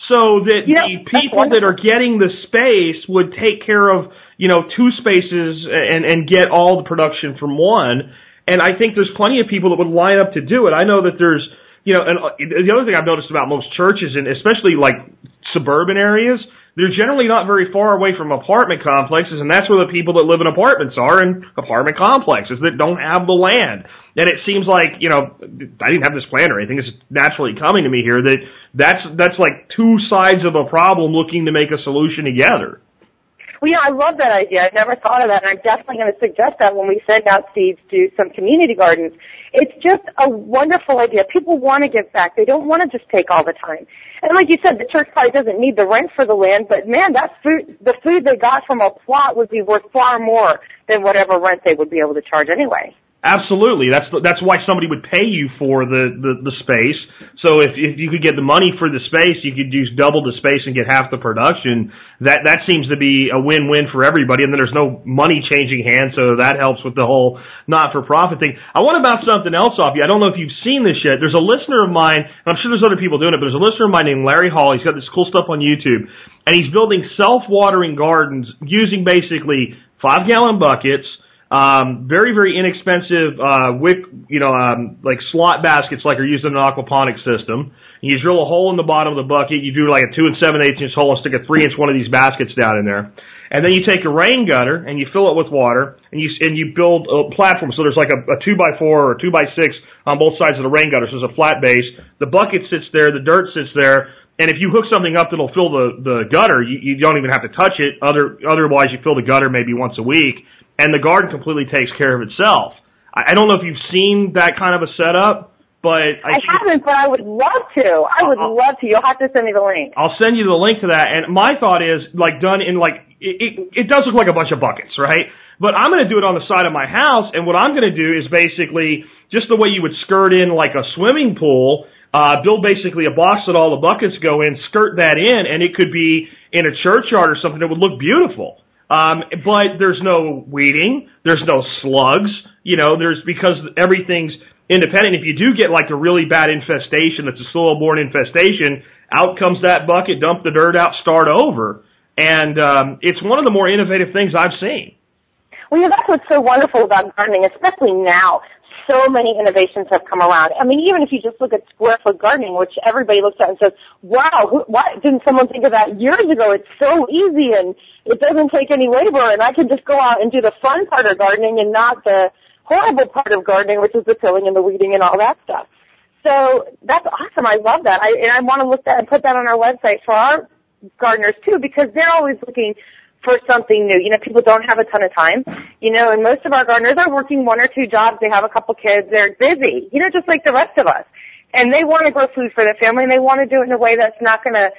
So that know, the people that are getting the space would take care of, you know, two spaces and, and get all the production from one. And I think there's plenty of people that would line up to do it. I know that there's, you know, and uh, the other thing I've noticed about most churches and especially like suburban areas, they're generally not very far away from apartment complexes, and that's where the people that live in apartments are in apartment complexes that don't have the land. And it seems like, you know, I didn't have this plan or anything. It's naturally coming to me here that that's, that's like two sides of a problem looking to make a solution together. Well, yeah, I love that idea. I've never thought of that, and I'm definitely going to suggest that when we send out seeds to some community gardens. It's just a wonderful idea. People want to give back. They don't want to just take all the time. And like you said, the church probably doesn't need the rent for the land, but man, that food, the food they got from a plot would be worth far more than whatever rent they would be able to charge anyway. Absolutely. That's that's why somebody would pay you for the, the, the space. So if if you could get the money for the space, you could use double the space and get half the production. That that seems to be a win-win for everybody. And then there's no money changing hands, so that helps with the whole not-for-profit thing. I want to bounce something else off you. I don't know if you've seen this yet. There's a listener of mine, and I'm sure there's other people doing it, but there's a listener of mine named Larry Hall. He's got this cool stuff on YouTube, and he's building self-watering gardens using basically five-gallon buckets um, very, very inexpensive, uh, wick, you know, um, like slot baskets like are used in an aquaponics system. You drill a hole in the bottom of the bucket. You do like a two and seven eighths inch hole and stick a three inch one of these baskets down in there. And then you take a rain gutter and you fill it with water and you, and you build a platform. So there's like a, a two by four or two by six on both sides of the rain gutter. So there's a flat base. The bucket sits there. The dirt sits there. And if you hook something up that'll fill the, the gutter, you, you don't even have to touch it. Other, otherwise you fill the gutter maybe once a week and the garden completely takes care of itself. I, I don't know if you've seen that kind of a setup, but I, I haven't, but I would love to. I would Uh-uh. love to. You'll have to send me the link. I'll send you the link to that. And my thought is like done in like it, it, it does look like a bunch of buckets, right? But I'm going to do it on the side of my house, and what I'm going to do is basically just the way you would skirt in like a swimming pool. Uh, build basically a box that all the buckets go in, skirt that in, and it could be in a churchyard or something that would look beautiful. Um, but there's no weeding, there's no slugs, you know, there's because everything's independent. If you do get like a really bad infestation that's a soil-borne infestation, out comes that bucket, dump the dirt out, start over. And um, it's one of the more innovative things I've seen. Well, that's what's so wonderful about gardening, especially now. So many innovations have come around. I mean, even if you just look at square foot gardening, which everybody looks at and says, wow, who, why didn't someone think of that years ago? It's so easy and it doesn't take any labor and I can just go out and do the fun part of gardening and not the horrible part of gardening, which is the tilling and the weeding and all that stuff. So that's awesome. I love that. I, and I want to look that and put that on our website for our gardeners too because they're always looking for something new. You know, people don't have a ton of time. You know, and most of our gardeners are working one or two jobs. They have a couple kids. They're busy. You know, just like the rest of us. And they want to grow food for their family and they want to do it in a way that's not going to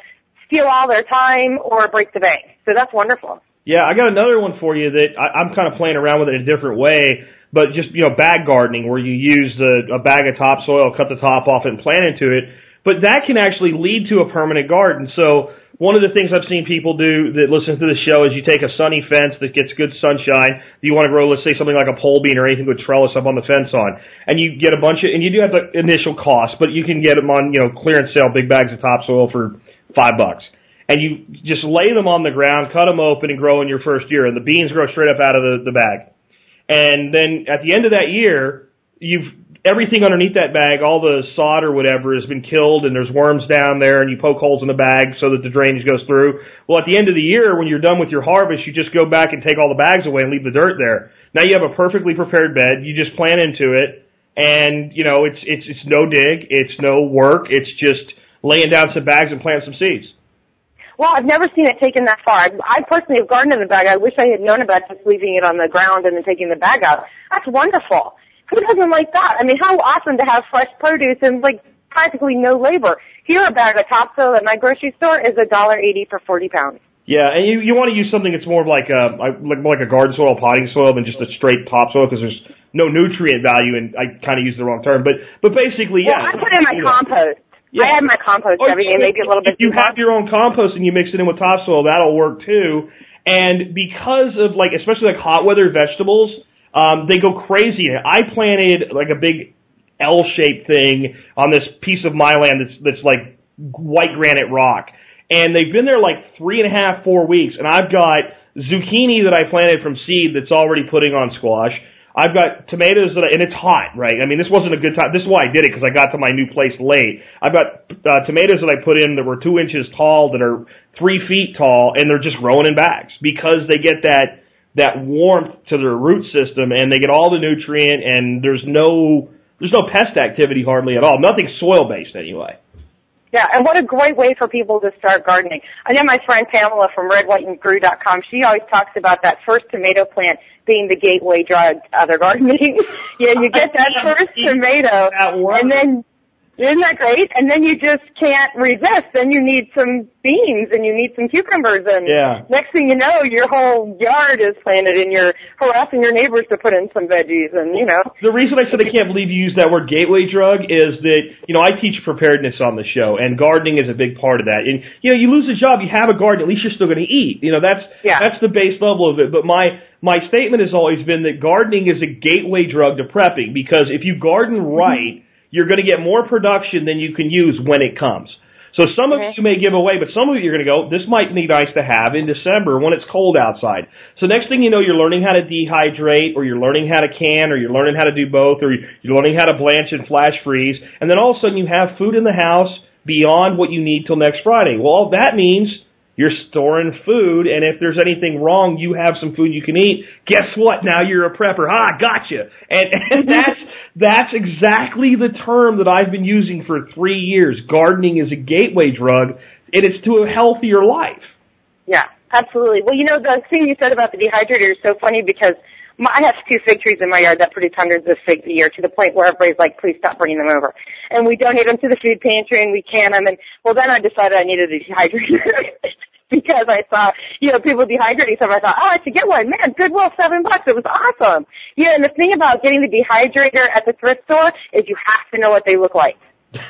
steal all their time or break the bank. So that's wonderful. Yeah, I got another one for you that I, I'm kind of playing around with it in a different way, but just, you know, bag gardening where you use the, a bag of topsoil, cut the top off and plant into it. But that can actually lead to a permanent garden. So one of the things I've seen people do that listen to the show is you take a sunny fence that gets good sunshine. You want to grow, let's say something like a pole bean or anything with trellis up on the fence on. And you get a bunch of, and you do have the initial cost, but you can get them on, you know, clearance sale, big bags of topsoil for five bucks and you just lay them on the ground, cut them open, and grow in your first year. And the beans grow straight up out of the, the bag. And then at the end of that year, you've everything underneath that bag, all the sod or whatever, has been killed, and there's worms down there, and you poke holes in the bag so that the drainage goes through. Well, at the end of the year, when you're done with your harvest, you just go back and take all the bags away and leave the dirt there. Now you have a perfectly prepared bed. You just plant into it, and you know it's it's it's no dig, it's no work, it's just laying down some bags and planting some seeds. Well, I've never seen it taken that far. I, personally have gardened in the bag. I wish I had known about just leaving it on the ground and then taking the bag out. That's wonderful. Who doesn't like that? I mean, how awesome to have fresh produce and like practically no labor. Here, a bag of topsoil at my grocery store is a dollar eighty for forty pounds. Yeah, and you you want to use something that's more of like uh, a like more like a garden soil, potting soil than just a straight topsoil because there's no nutrient value, and I kind of use the wrong term, but but basically, yeah. Well, I put in my compost. Yeah. I add my compost oh, every day, maybe a little bit. If you have your own compost and you mix it in with topsoil, that'll work too. And because of like, especially like hot weather vegetables, um, they go crazy. I planted like a big L-shaped thing on this piece of my land that's that's like white granite rock, and they've been there like three and a half, four weeks, and I've got zucchini that I planted from seed that's already putting on squash. I've got tomatoes that, I, and it's hot, right? I mean, this wasn't a good time. This is why I did it because I got to my new place late. I've got uh, tomatoes that I put in that were two inches tall that are three feet tall, and they're just growing in bags because they get that that warmth to their root system, and they get all the nutrient, and there's no there's no pest activity hardly at all. Nothing soil based anyway. Yeah, and what a great way for people to start gardening. I know my friend Pamela from redwhiteandgrew.com, she always talks about that first tomato plant being the gateway drug to other (laughs) gardening. yeah, you get that (laughs) first tomato, and then isn't that great? And then you just can't resist. Then you need some beans and you need some cucumbers and yeah. next thing you know, your whole yard is planted and you're harassing your neighbors to put in some veggies and you know. The reason I said I can't believe you used that word gateway drug is that, you know, I teach preparedness on the show and gardening is a big part of that. And, you know, you lose a job, you have a garden, at least you're still going to eat. You know, that's, yeah. that's the base level of it. But my, my statement has always been that gardening is a gateway drug to prepping because if you garden right, mm-hmm you're going to get more production than you can use when it comes. So some of you may give away, but some of you're going to go, this might be nice to have in December when it's cold outside. So next thing you know, you're learning how to dehydrate, or you're learning how to can, or you're learning how to do both, or you're learning how to blanch and flash freeze, and then all of a sudden you have food in the house beyond what you need till next Friday. Well, that means you're storing food, and if there's anything wrong, you have some food you can eat. Guess what? Now you're a prepper. Ah, gotcha. And, (laughs) and that's that's exactly the term that I've been using for three years. Gardening is a gateway drug, and it's to a healthier life. Yeah, absolutely. Well, you know the thing you said about the dehydrator is so funny because I have two fig trees in my yard that produce hundreds of figs a year to the point where everybody's like, please stop bringing them over. And we donate them to the food pantry and we can them. And well, then I decided I needed a dehydrator. (laughs) because I saw, you know, people dehydrating stuff. I thought, oh, I should get one. Man, Goodwill, seven bucks. It was awesome. Yeah, and the thing about getting the dehydrator at the thrift store is you have to know what they look like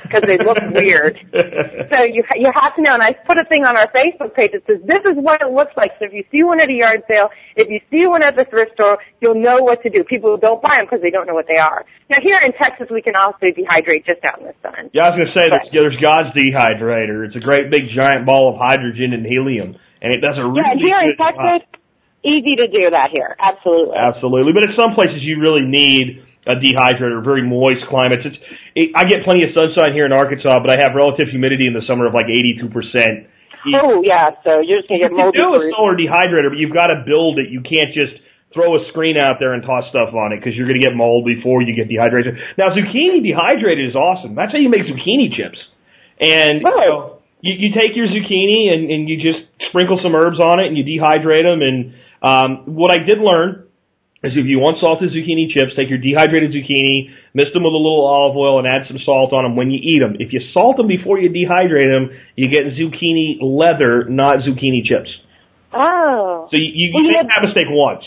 because they look weird. (laughs) So you you have to know. And I put a thing on our Facebook page that says this is what it looks like. So if you see one at a yard sale, if you see one at the thrift store, you'll know what to do. People don't buy them because they don't know what they are. Now here in Texas, we can also dehydrate just out in the sun. Yeah, I was going to say that there's God's dehydrator. It's a great big giant ball of hydrogen and helium, and it does a really yeah. Here in Texas, easy to do that here. Absolutely. Absolutely, but at some places you really need a dehydrator, very moist climates. It's, it, I get plenty of sunshine here in Arkansas, but I have relative humidity in the summer of like 82%. Oh yeah, so you're just gonna get moldy. You can do a solar dehydrator, but you've got to build it. You can't just throw a screen out there and toss stuff on it because you're going to get mold before you get dehydrated. Now, zucchini dehydrated is awesome. That's how you make zucchini chips. And you, know, you, you take your zucchini and, and you just sprinkle some herbs on it and you dehydrate them. And um, what I did learn is if you want salted zucchini chips, take your dehydrated zucchini, mist them with a little olive oil, and add some salt on them when you eat them. If you salt them before you dehydrate them, you get zucchini leather, not zucchini chips. Oh. So you, you, well, you make that mistake once.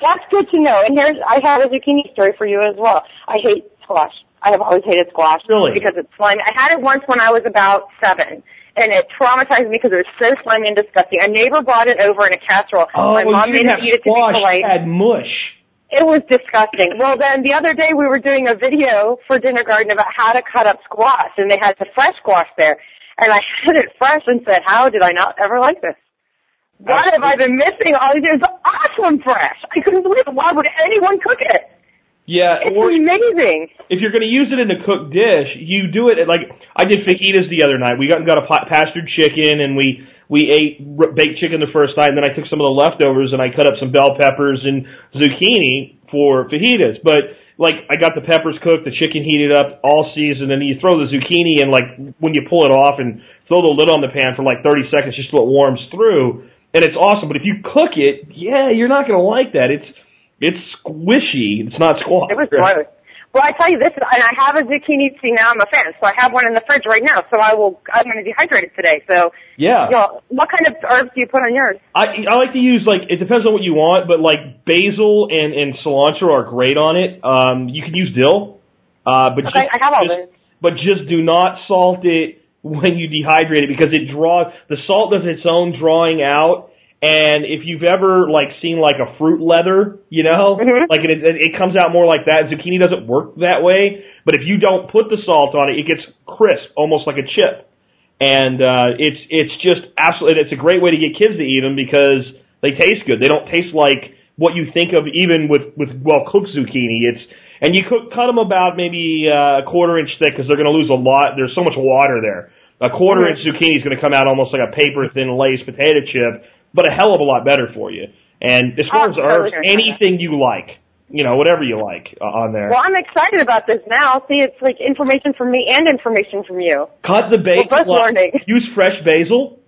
That's good to know. And here's, I have a zucchini story for you as well. I hate squash. I have always hated squash. Really? Because it's slimy. I had it once when I was about seven and it traumatized me because it was so slimy and disgusting. A neighbor brought it over in a casserole. Oh, My mom made it eat it to be polite. had mush. It was disgusting. Well, then the other day we were doing a video for Dinner Garden about how to cut up squash, and they had the fresh squash there. And I (laughs) had it fresh and said, how did I not ever like this? What have I been missing all these years? Awesome fresh. I couldn't believe it. Why would anyone cook it? Yeah, it's or amazing. If you're going to use it in a cooked dish, you do it like I did fajitas the other night. We got got a pastured chicken and we we ate baked chicken the first night, and then I took some of the leftovers and I cut up some bell peppers and zucchini for fajitas. But like I got the peppers cooked, the chicken heated up all seasoned, and then you throw the zucchini in like when you pull it off and throw the lid on the pan for like 30 seconds just so it warms through, and it's awesome. But if you cook it, yeah, you're not going to like that. It's it's squishy. It's not squash. It was gross. Well, I tell you this, and I have a zucchini. See, now I'm a fan, so I have one in the fridge right now. So I will. I'm going to dehydrate it today. So Yeah. you know, what kind of herbs do you put on yours? I I like to use like it depends on what you want, but like basil and and cilantro are great on it. Um, you can use dill, uh, but Okay, just, I have all just- but just do not salt it (laughs) when you dehydrate it because it draws the salt does its own drawing out. And if you've ever like seen like a fruit leather, you know, Mhm. like it, it, it comes out more like that. Zucchini doesn't work that way, but if you don't put the salt on it, it gets crisp, almost like a chip and uh, it's it's just absolutely it's a great way to get kids to eat them because they taste good. They don't taste like what you think of even with with well cooked zucchini. It's and you cook, cut them about maybe uh, a quarter inch thick because they're going to lose a lot. There's so much water there. A quarter inch zucchini is going to come out almost like a paper thin Lay's potato chip, but a hell of a lot better for you. And as far Oh, as herbs, anything you like, you know, whatever you like uh, on there. Well, I'm excited about this now. See, it's like information from me and information from you. Cut the basil. We're both learning. (laughs) Use fresh basil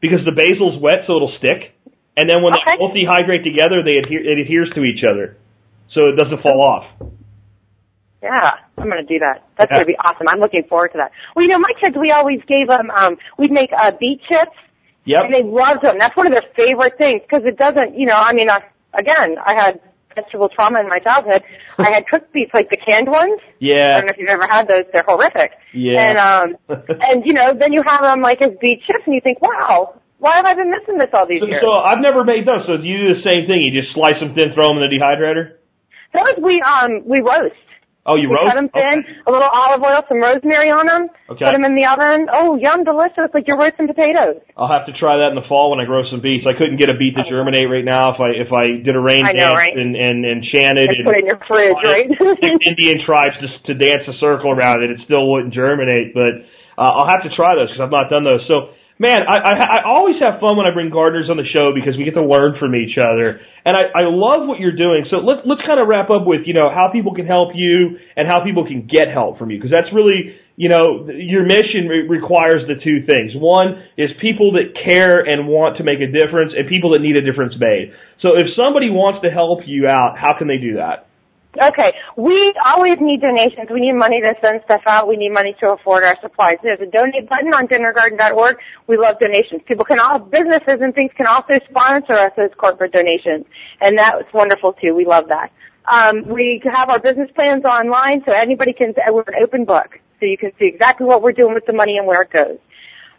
because the basil's wet, so it'll stick. And then when Okay. they both dehydrate together, they adhere, it adheres to each other, so it doesn't fall off. Yeah, I'm going to do that. That's Yeah. going to be awesome. I'm looking forward to that. Well, you know, my kids, we always gave them, um, we'd make uh, beet chips, and they loved them. That's one of their favorite things because it doesn't, you know, I mean, uh, again, I had vegetable trauma in my childhood. (laughs) I had cooked beets, like the canned ones. Yeah. I don't know if you've ever had those. They're horrific. Yeah. And um, (laughs) and you know, then you have them like as beet chips, and you think, wow, why have I been missing this all these So, years? so I've never made those. So you do the same thing. You just slice them thin, throw them in the dehydrator. Those we um we roast. Oh, you we roast cut them thin, Okay. a little olive oil, some rosemary on them. Okay. Put them in the oven. Oh, yum, delicious! Like you're roasting potatoes. I'll have to try that in the fall when I grow some beets. I couldn't get a beet to germinate right now if I if I did a rain I know, dance right? and and and chanted And and put it in your fridge, right? Indian tribes just to dance a circle around it. It still wouldn't germinate, but uh, I'll have to try those because I've not done those. So, man, I, I, I always have fun when I bring gardeners on the show because we get to learn from each other, and I, I love what you're doing. So let's let's kind of wrap up with you know how people can help you and how people can get help from you because that's really you know your mission re- requires the two things. One is people that care and want to make a difference, and people that need a difference made. So if somebody wants to help you out, how can they do that? Okay, we always need donations. We need money to send stuff out. We need money to afford our supplies. There's a donate button on dinnergarden.org. We love donations. People can all, businesses and things can also sponsor us as corporate donations. And that's wonderful too. We love that. Um, we have our business plans online so anybody can, we're an open book. So you can see exactly what we're doing with the money and where it goes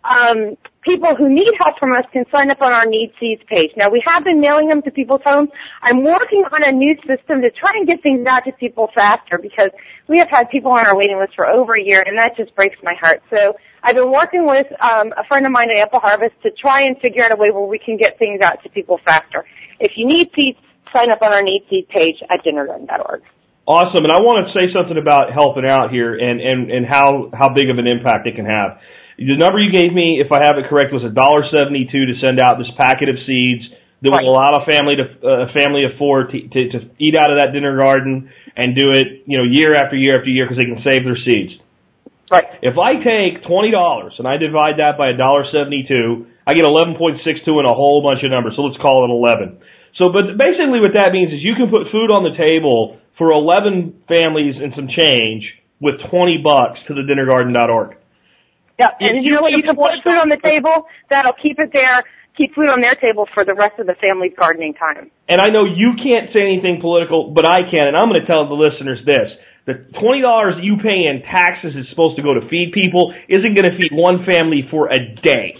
um, people who need help from us can sign up on our Need Seeds page. Now, we have been mailing them to people's homes. I'm working on a new system to try and get things out to people faster because we have had people on our waiting list for over a year, and that just breaks my heart. So I've been working with um, a friend of mine at Ample Harvest to try and figure out a way where we can get things out to people faster. If you need seeds, sign up on our Need Seeds page at dinnergarden.org. Awesome, and I want to say something about helping out here and and and how how big of an impact it can have. The number you gave me, if I have it correct, was a dollar seventy two to send out this packet of seeds that Right. will allow a family to uh, a family of four to, to to eat out of that dinner garden and do it, you know, year after year after year because they can save their seeds. Right. If I take twenty dollars and I divide that by a dollar seventy two, I get eleven point six two and a whole bunch of numbers. So let's call it eleven. So, but basically, what that means is you can put food on the table for eleven families and some change with twenty bucks to the dinnergarden.org. Yeah, and you you know what? You can put food on the table. That'll keep it there. Keep food on their table for the rest of the family's gardening time. And I know you can't say anything political, but I can, and I'm going to tell the listeners this. The twenty dollars you pay in taxes is supposed to go to feed people isn't going to feed one family for a day.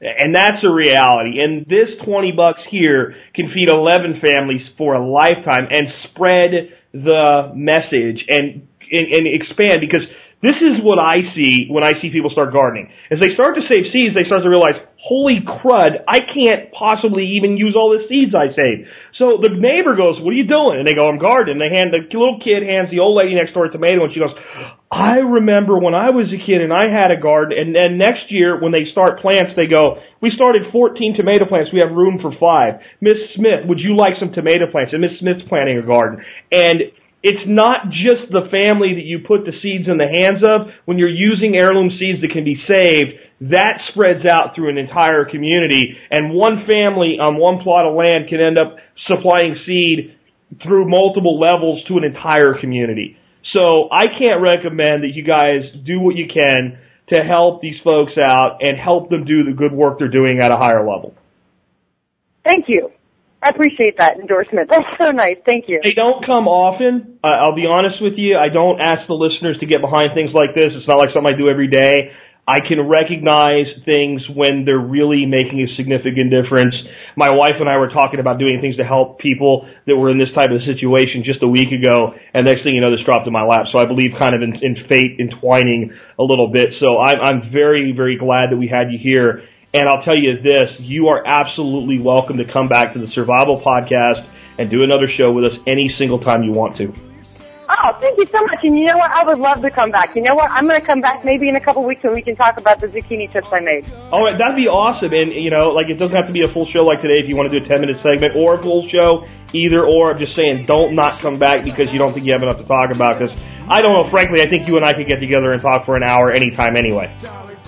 And that's a reality. And this 20 bucks here can feed 11 families for a lifetime and spread the message and, and, and expand because this is what I see when I see people start gardening. As they start to save seeds, they start to realize, holy crud, I can't possibly even use all the seeds I saved. So the neighbor goes, what are you doing? And they go, I'm gardening. They hand, the little kid hands the old lady next door a tomato and she goes, I remember when I was a kid and I had a garden and then next year when they start plants, they go, we started 14 tomato plants. We have room for five. Miss Smith, would you like some tomato plants? And Miss Smith's planting a garden. And it's not just the family that you put the seeds in the hands of. When you're using heirloom seeds that can be saved, that spreads out through an entire community, and one family on one plot of land can end up supplying seed through multiple levels to an entire community. So I can't recommend that you guys do what you can to help these folks out and help them do the good work they're doing at a higher level. Thank you. I appreciate that endorsement. That's so nice. Thank you. They don't come often. I'll be honest with you. I don't ask the listeners to get behind things like this. It's not like something I do every day. I can recognize things when they're really making a significant difference. My wife and I were talking about doing things to help people that were in this type of situation just a week ago, and next thing you know, this dropped in my lap. So I believe kind of in, in fate entwining a little bit. So I'm, I'm very, very glad that we had you here. And I'll tell you this, you are absolutely welcome to come back to the Survival Podcast and do another show with us any single time you want to. Oh, thank you so much. And you know what? I would love to come back. You know what? I'm going to come back maybe in a couple weeks and we can talk about the zucchini chips I made. All right, that'd be awesome. And you know, like it doesn't have to be a full show like today if you want to do a 10 minute segment or a full show, either or. I'm just saying, don't not come back because you don't think you have enough to talk about. Because I don't know, frankly, I think you and I could get together and talk for an hour anytime anyway.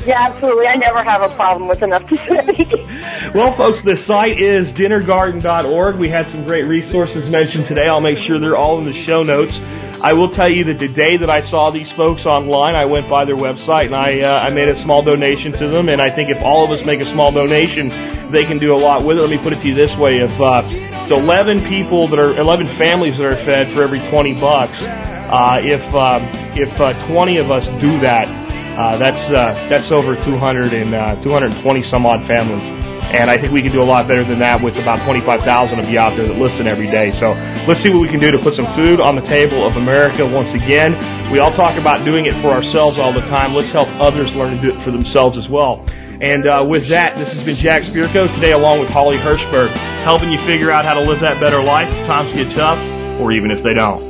Yeah, absolutely. I never have a problem with enough to say. (laughs) Well, folks, the site is dinnergarden.org. We had some great resources mentioned today. I'll make sure they're all in the show notes. I will tell you that the day that I saw these folks online, I went by their website and I uh, I made a small donation to them. And I think if all of us make a small donation, they can do a lot with it. Let me put it to you this way: if uh, it's 11 people that are 11 families that are fed for every 20 bucks, uh, if um, if uh, 20 of us do that, uh, that's uh, that's over 200 and uh, 220 some odd families. And I think we can do a lot better than that with about 25,000 of you out there that listen every day. So let's see what we can do to put some food on the table of America once again. We all talk about doing it for ourselves all the time. Let's help others learn to do it for themselves as well. And uh, with that, this has been Jack Spirko today along with Holly Hirshberg, helping you figure out how to live that better life if times get tough or even if they don't.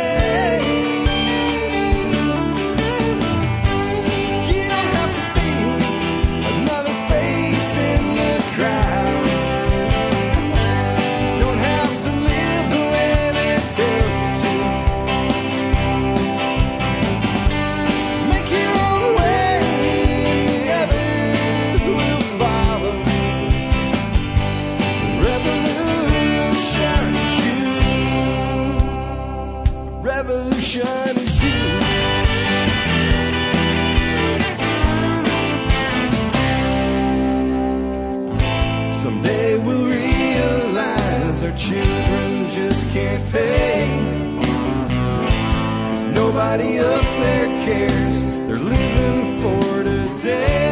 Pay. Cause nobody up there cares. They're living for today.